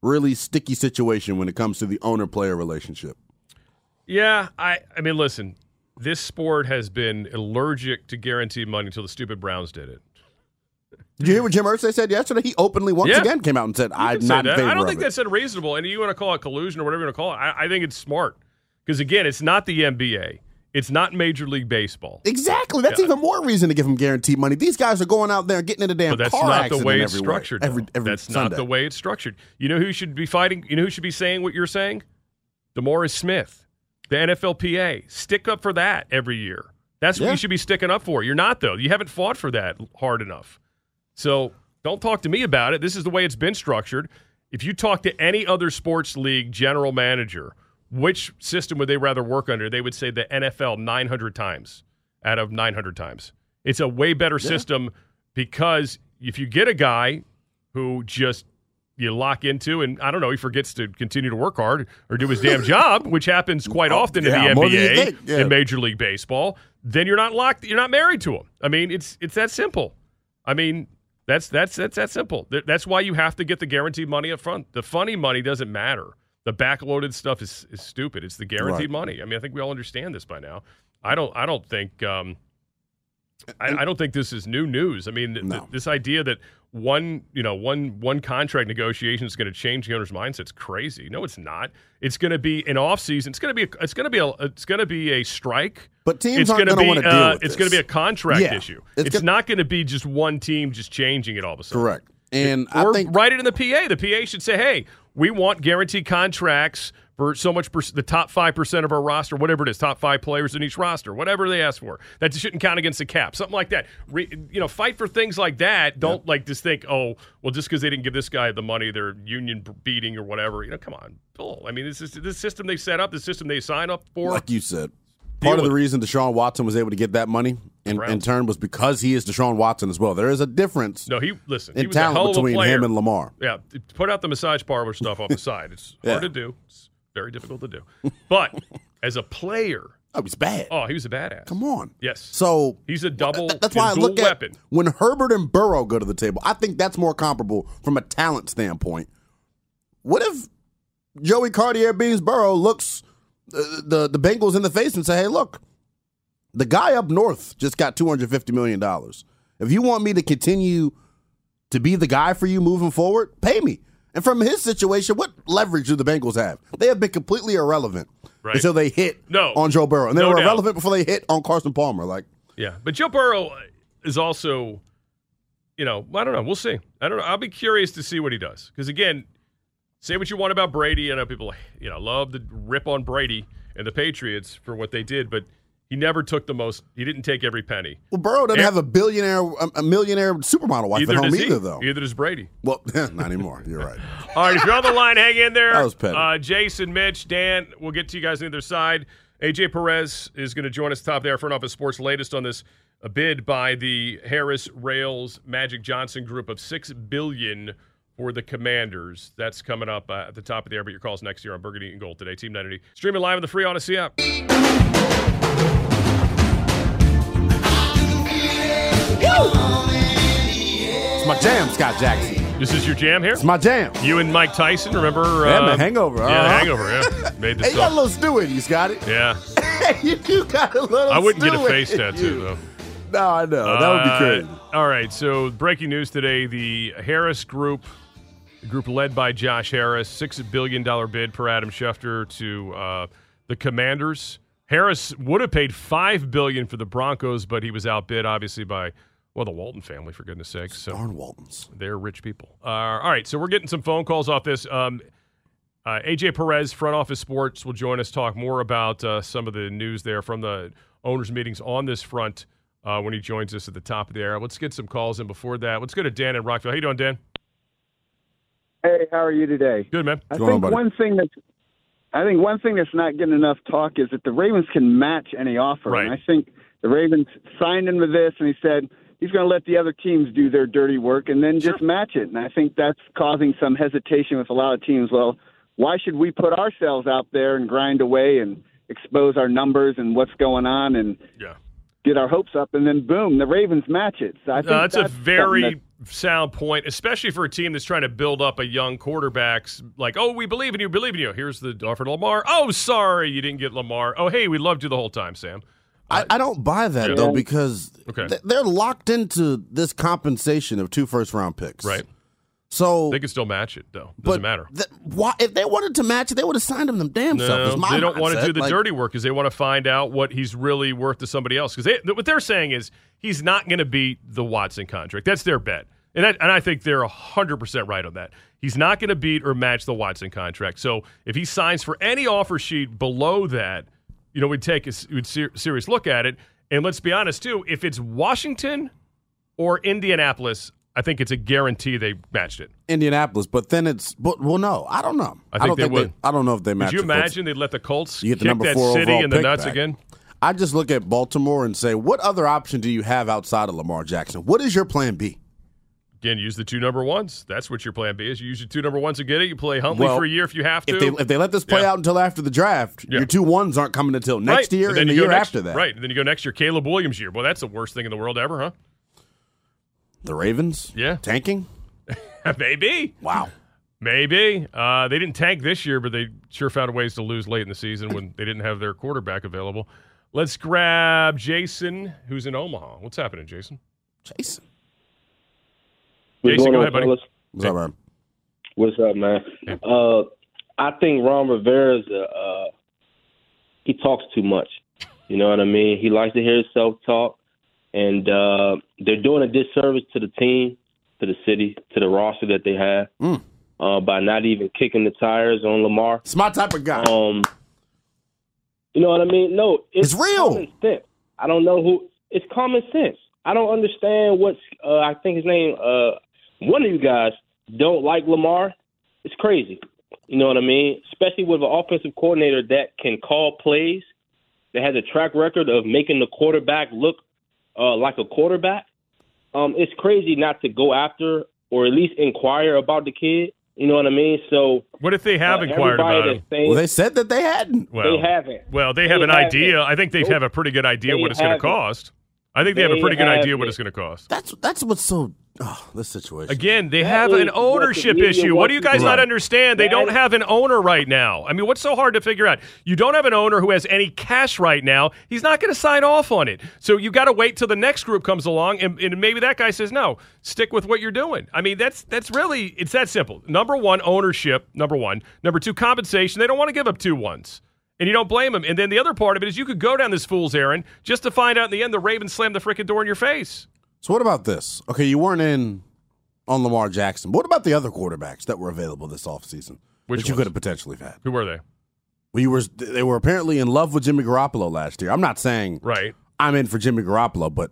really sticky situation when it comes to the owner player relationship. Yeah, I I mean, listen, this sport has been allergic to guaranteed money until the stupid Browns did it. Did you hear what Jim Irsay said yesterday? He openly once Yeah. again came out and said, You "I'm not in that. favor I don't think it." that's unreasonable. And you want to call it collusion or whatever you want to call it. I, I think it's smart because again, it's not the NBA. It's not Major League Baseball. Exactly. That's Yeah. even more reason to give them guaranteed money. These guys are going out there and getting in a damn But that's car not the way it's structured. every every that's Sunday. not the way it's structured. You know who should be fighting? You know who should be saying what you're saying? DeMaurice Smith, the NFLPA. Stick up for that every year. That's what Yeah. you should be sticking up for. You're not though. You haven't fought for that hard enough. So don't talk to me about it. This is the way it's been structured. If you talk to any other sports league general manager, which system would they rather work under? They would say the NFL 900 times out of 900 times. It's a way better system because if you get a guy who just you lock into and I don't know, he forgets to continue to work hard or do his damn job, which happens quite Oh, often yeah, in the more than you NBA yeah. in Major League Baseball, then you're not locked you're not married to him. I mean, it's it's that simple. I mean, that's that's that's that simple. That's why you have to get the guaranteed money up front. The funny money doesn't matter. The backloaded stuff is, is stupid. It's the guaranteed Right. money. I mean, I think we all understand this by now. I don't. I don't think. Um, I, I don't think this is new news. I mean, th- No. this idea that one, you know, one one contract negotiation is going to change the owner's mindset is crazy. No, it's not. It's going to be an off season. It's going to be. A, it's going to be a. It's going to be a strike. But teams it's aren't gonna gonna be, wanna deal uh, with It's going to be a contract Yeah. issue. It's It's, gonna- not going to be just one team just changing it all of a sudden. Correct. And I or think write it in the PA. The PA should say, "Hey, we want guaranteed contracts for so much, per- the top 5% of our roster, whatever it is, top five players in each roster, whatever they ask for. That shouldn't count against the cap, something like that. Re, you know, fight for things like that. Don't like just think, oh, well, just because they didn't give this guy the money, they're union beating or whatever. You know, come on, bull. I mean, this is this system they set up, the system they sign up for. Like you said, part of the reason Deshaun Watson was able to get that money in, in turn was because he is Deshaun Watson as well. There is a difference. No, he listen. in he was a hell talent between him and Lamar. Yeah, put out the massage parlor stuff off the side. It's Yeah. hard to do. It's very difficult to do. But as a player, oh, he's bad. Oh, he was a badass. Come on. Yes. So he's a double. Th- that's why I look at weapon. when Herbert and Burrow go to the table. I think that's more comparable from a talent standpoint. What if Joey Cartier Beans Burrow looks uh, the the Bengals in the face and say, "Hey, look, the guy up north just got two hundred fifty million dollars. If you want me to continue to be the guy for you moving forward, pay me." And from his situation, what leverage do the Bengals have? They have been completely irrelevant Right. until they hit No. on Joe Burrow, and they No were doubt. irrelevant before they hit on Carson Palmer. Like, Yeah, but Joe Burrow is also, you know, I don't know. We'll see. I don't know. I'll be curious to see what he does because again, say what you want about Brady. I know people, you know, love to rip on Brady and the Patriots for what they did, but he never took the most. He didn't take every penny. Well, Burrow doesn't Yeah. have a billionaire, a, a millionaire supermodel wife Either at home either, though. Either does Brady. Well, not anymore. You're right. All right, if you're on the line, hang in there. That was petty. Uh, Jason, Mitch, Dan, we'll get to you guys on the other side. AJ Perez is going to join us top there, front office sports latest on this uh, bid by the Harris Rales Magic Johnson group of six billion for the Commanders. That's coming up uh, at the top of the air. But your calls next year on Burgundy and Gold today. Team 90. Streaming live on the free Audacy app. It's my jam, Scott Jackson. This is your jam here. It's my jam. You and Mike Tyson, remember? Yeah, uh, the Hangover. Yeah, the uh-huh. Hangover. Yeah, made this Hey, you got a little stew in you, Scotty. Yeah, you do got a little. I wouldn't get a face tattoo you. though. No, I know that would be Uh, crazy. All right, so breaking news today: the Harris Group, the group led by Josh Harris, six billion dollar bid per Adam Schefter to uh, the Commanders. Harris would have paid five billion for the Broncos, but he was outbid, obviously, by well the Walton family, for goodness sakes. So Darn Waltons. they're rich people. Uh, all right, so we're getting some phone calls off this. Um, uh, AJ Perez, front office sports, will join us talk more about uh, some of the news there from the owners' meetings on this front uh, when he joins us at the top of the hour. Let's get some calls in before that. Let's go to Dan in Rockville. How you doing, Dan? Hey, how are you today? Good, man. I What's going on, think buddy? one thing that's I think one thing that's not getting enough talk is that the Ravens can match any offer. Right. And I think the Ravens signed him with this and he said he's going to let the other teams do their dirty work and then just match it. And I think that's causing some hesitation with a lot of teams. Well, why should we put ourselves out there and grind away and expose our numbers and what's going on and Yeah. get our hopes up and then boom, the Ravens match it. So I think Uh, that's, a very sound point, especially for a team that's trying to build up a young quarterbacks. Like, oh, we believe in you, believe in you. Here's the offer to Lamar. Oh, sorry, you didn't get Lamar. Oh, hey, we loved you the whole time, Sam. I, I don't buy that Yeah. though because Okay. th- they're locked into this compensation of two first round picks. Right. So They can still match it, though. but Doesn't matter. th- why, if they wanted to match it, they would have signed him them damn self. No, my they don't want to do the Like, dirty work because they want to find out what he's really worth to somebody else. Because they, what they're saying is he's not going to beat the Watson contract. That's their bet, and that, and I think they're hundred percent right on that. He's not going to beat or match the Watson contract. So if he signs for any offer sheet below that, you know, we'd take a we'd ser- serious look at it. And let's be honest too, if it's Washington or Indianapolis, I think it's a guarantee they matched it. Indianapolis, but then it's but well, no, I don't know. I think don't they would. I don't know if they match. Could you imagine they'd let the Colts You get the kick number that four city in the nuts back. again? I just look at Baltimore and say, what other option do you have outside of Lamar Jackson? What is your plan B? Again, use the two number ones. That's what your plan B is. You use your two number ones to get it. You play Huntley Well, for a year if you have to. If they if they let this play Yeah. out until after the draft, Yeah. your two ones aren't coming until next Right. year And then and the year next- after that. Right. And then you go next year, Caleb Williams year. Well, that's the worst thing in the world ever, huh? The Ravens, Yeah. tanking. Maybe. Wow. Maybe. Uh, they didn't tank this year, but they sure found ways to lose late in the season when they didn't have their quarterback available. Let's grab Jason, who's in Omaha. What's happening, Jason? Jason. Jason, go ahead, buddy. What's up, man? What's up, man? Uh, I think Ron Rivera's a, uh, he talks too much. You know what I mean? He likes to hear himself talk, and uh, they're doing a disservice to the team, to the city, to the roster that they have. uh, by not even kicking the tires on Lamar. It's my type of guy. Um, you know what I mean? No, it's, It's real. Common sense. I don't know who. It's common sense. I don't understand what's. Uh, I think his name. Uh, one of you guys don't like Lamar. It's crazy. You know what I mean? Especially with an offensive coordinator that can call plays, that has a track record of making the quarterback look uh, like a quarterback. Um, it's crazy not to go after or at least inquire about the kid. You know what I mean? So What if they have uh, inquired about him? that's saying- Well, they said that they hadn't. Well, they haven't. Well, they have They an haven't. idea. I think they Nope. have a pretty good idea They what it's going to haven't. cost. I think they, have a pretty good idea what it's going to cost. That's that's what's so. Oh, this situation. Again, they That have an ownership media issue. What do you guys do. not understand? They That don't have an owner right now. I mean, what's so hard to figure out? You don't have an owner who has any cash right now. He's not going to sign off on it. So you got to wait till the next group comes along, and, and maybe that guy says no. Stick with what you're doing. I mean, that's that's really it's that simple. Number one, ownership. Number one. Number two, compensation. They don't want to give up two ones. And you don't blame him. And then the other part of it is you could go down this fool's errand just to find out in the end the Ravens slam the freaking door in your face. So what about this? Okay, you weren't in on Lamar Jackson. What about the other quarterbacks that were available this offseason Which that you ones? could have potentially had? Who were they? Well, you were they were apparently in love with Jimmy Garoppolo last year. I'm not saying Right. I'm in for Jimmy Garoppolo, but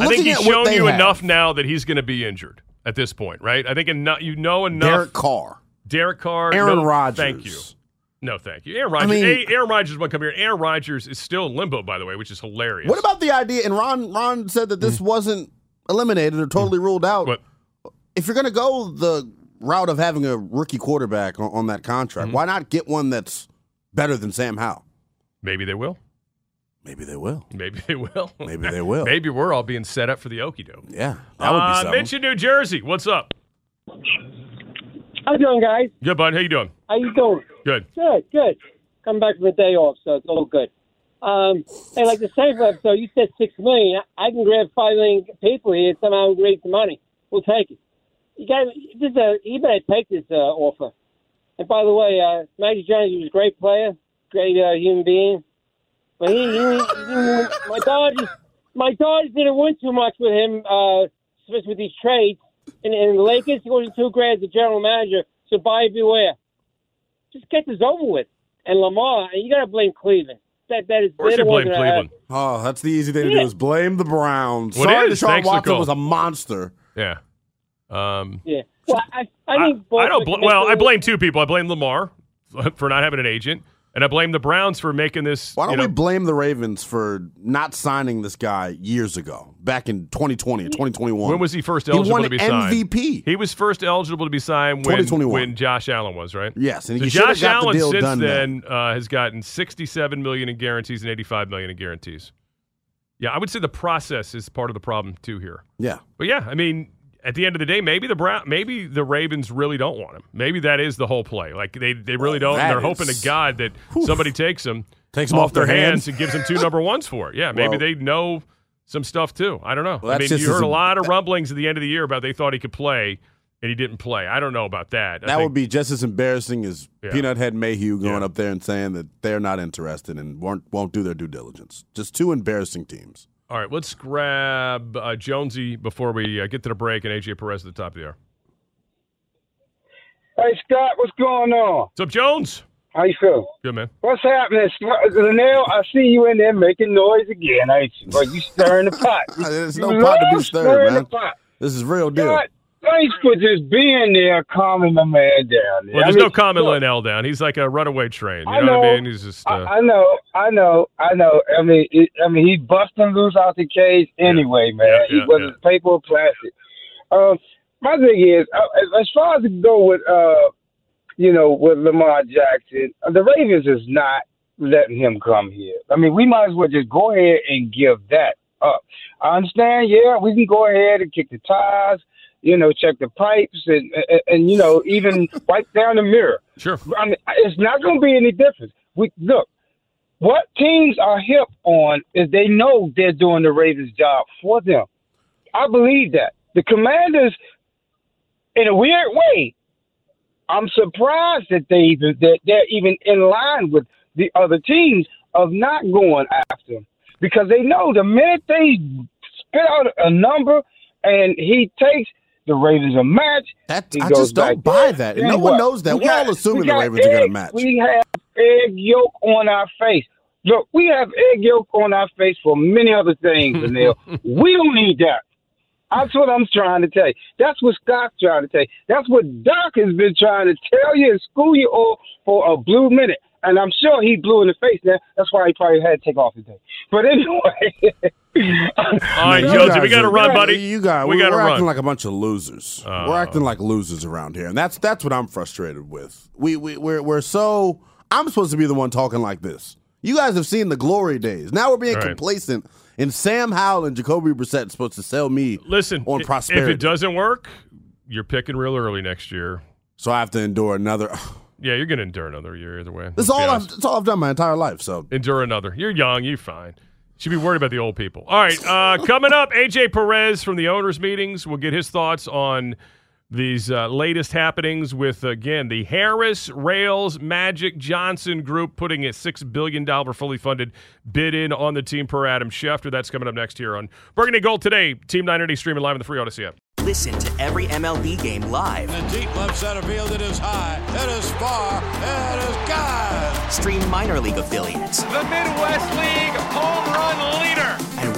I think he's shown you have, enough now that he's going to be injured at this point, right? I think enough, you know enough. Derek Carr, Derek Carr, Aaron no, Rodgers. Thank you. No, thank you. Aaron Rodgers. mean- Aaron Rodgers won't come here. Aaron Rodgers is still in limbo, by the way, which is hilarious. What about the idea? And Ron Ron said that this mm. wasn't eliminated or totally mm. ruled out. What? If you're going to go the route of having a rookie quarterback on, on that contract, mm-hmm. why not get one that's better than Sam Howell? Maybe they will. Maybe they will. Maybe they will. Maybe they will. Maybe we're all being set up for the okie doke. Yeah, that would be Uh, something. Mitch in New Jersey. What's up? How you doing, guys? Good, bud. How you doing? How you doing? Good. Good, good. Come back from a day off, so it's all good. Um, hey, like the Safer episode, you said six million. I can grab five million people here and somehow raise the money. We'll take it. You got this. Uh, you better take this uh, offer. And by the way, uh, Magic Johnson was a great player, great uh, human being. But he, he, he, my Dodgers, my Dodgers didn't win too much with him, uh, especially with these trades. And, and the Lakers, he goes to two grand as the general manager. So buyer beware. Just get this over with. And Lamar, you got to blame Cleveland. That that is. Of course you blame Cleveland. Oh, that's the easy thing to do is blame the Browns. Well, Sorry, is. Deshaun Watson Nicole. was a monster. Yeah. Um, Yeah. Well, I, I I, think both I don't. Bl- well, I blame two people. I blame Lamar for not having an agent, and I blame the Browns for making this. Why don't you know, we blame the Ravens for not signing this guy years ago, back in 2020 or 2021? When was he first He eligible won to be signed? MVP. He was first eligible to be signed when 2021. when Josh Allen was right. Yes, and so he Josh got the Allen deal since done then uh, has gotten sixty-seven million in guarantees and eighty-five million in guarantees. Yeah, I would say the process is part of the problem too here. Yeah. But yeah, I mean, at the end of the day, maybe the Brown, maybe the Ravens really don't want him. Maybe that is the whole play. Like they, they really don't. And they're hoping to God that somebody takes him, Takes him off, off their their hands, and gives them two number ones for it. Yeah, maybe Well- they know some stuff too. I don't know. Well, I mean, you heard a a- lot of rumblings at the end of the year about they thought he could play and he didn't play. I don't know about that. I That think- would be just as embarrassing as Yeah. Peanut Head Mayhew going Yeah. up there and saying that they're not interested and won't won't do their due diligence. Just two embarrassing teams. All right, let's grab uh, Jonesy before we uh, get to the break and AJ Perez at the top of the hour. Hey Scott, what's going on? What's up, Jones? How you feel? Good man. What's happening? Linnell, I see you in there making noise again, ain't you? But you stirring the pot. There's no pot to be stirred, man. the pot. This is real deal. God, thanks for just being there, calming my man down there. Well, I there's mean, no calming look, Linnell down. He's like a runaway train. You I know, what I mean? He's just. Uh, I, I know, I know, I know. I mean, it, I mean, he's busting loose out the cage anyway, man. Yeah, he yeah, wasn't paper or plastic. Um, my thing is, uh, as far as to go with, uh, you know, with Lamar Jackson, uh, the Ravens is not letting him come here. I mean, we might as well just go ahead and give that up. I understand, yeah, we can go ahead and kick the tires, you know, check the pipes, and and, and you know, even wipe down the mirror. Sure. I mean, it's not going to be any difference. We look. What teams are hip on is they know they're doing the Ravens' job for them. I believe that. The Commanders, in a weird way, I'm surprised that they even that they're even in line with the other teams of not going after him because they know the minute they spit out a number and he takes the Ravens a match. That, he I just don't buy there. that. Then No one what? knows that. We We're got- all assuming we the Ravens are going to match. We have egg yolk on our face. Look, we have egg yolk on our face for many other things, Anil. we don't need that. That's what I'm trying to tell you. That's what Scott's trying to tell you. That's what Doc has been trying to tell you and school you all for a blue minute. And I'm sure he blew in the face now. That's why he probably had to take off today. But anyway. All right, You Josie, we got to run, buddy. You got. we We got to are run. acting like a bunch of losers. Oh. we're acting like losers around here, and that's that's what I'm frustrated with. We we we're we're so. I'm supposed to be the one talking like this. You guys have seen the glory days. Now we're being Right. complacent, and Sam Howell and Jacoby Brissett is supposed to sell me. Listen, on i- prosperity. if it doesn't work, you're picking real early next year. so I have to endure another. Yeah, you're going to endure another year either way. That's Let's all. I've, that's all I've done my entire life. So endure another. You're young. You're fine. Should be worried about the old people. All right, uh, coming up, AJ Perez from the owners' meetings. We'll get his thoughts on these uh, latest happenings with again the Harris Rales Magic Johnson Group putting a six billion dollar fully funded bid in on the team per Adam Schefter. That's coming up next here on Burgundy Gold today. Team 980 streaming live on the free Audacy app. Listen to every MLB game live. In the deep left center field, it is high, it is far, it is God. Stream minor league affiliates The Midwest League home run leader.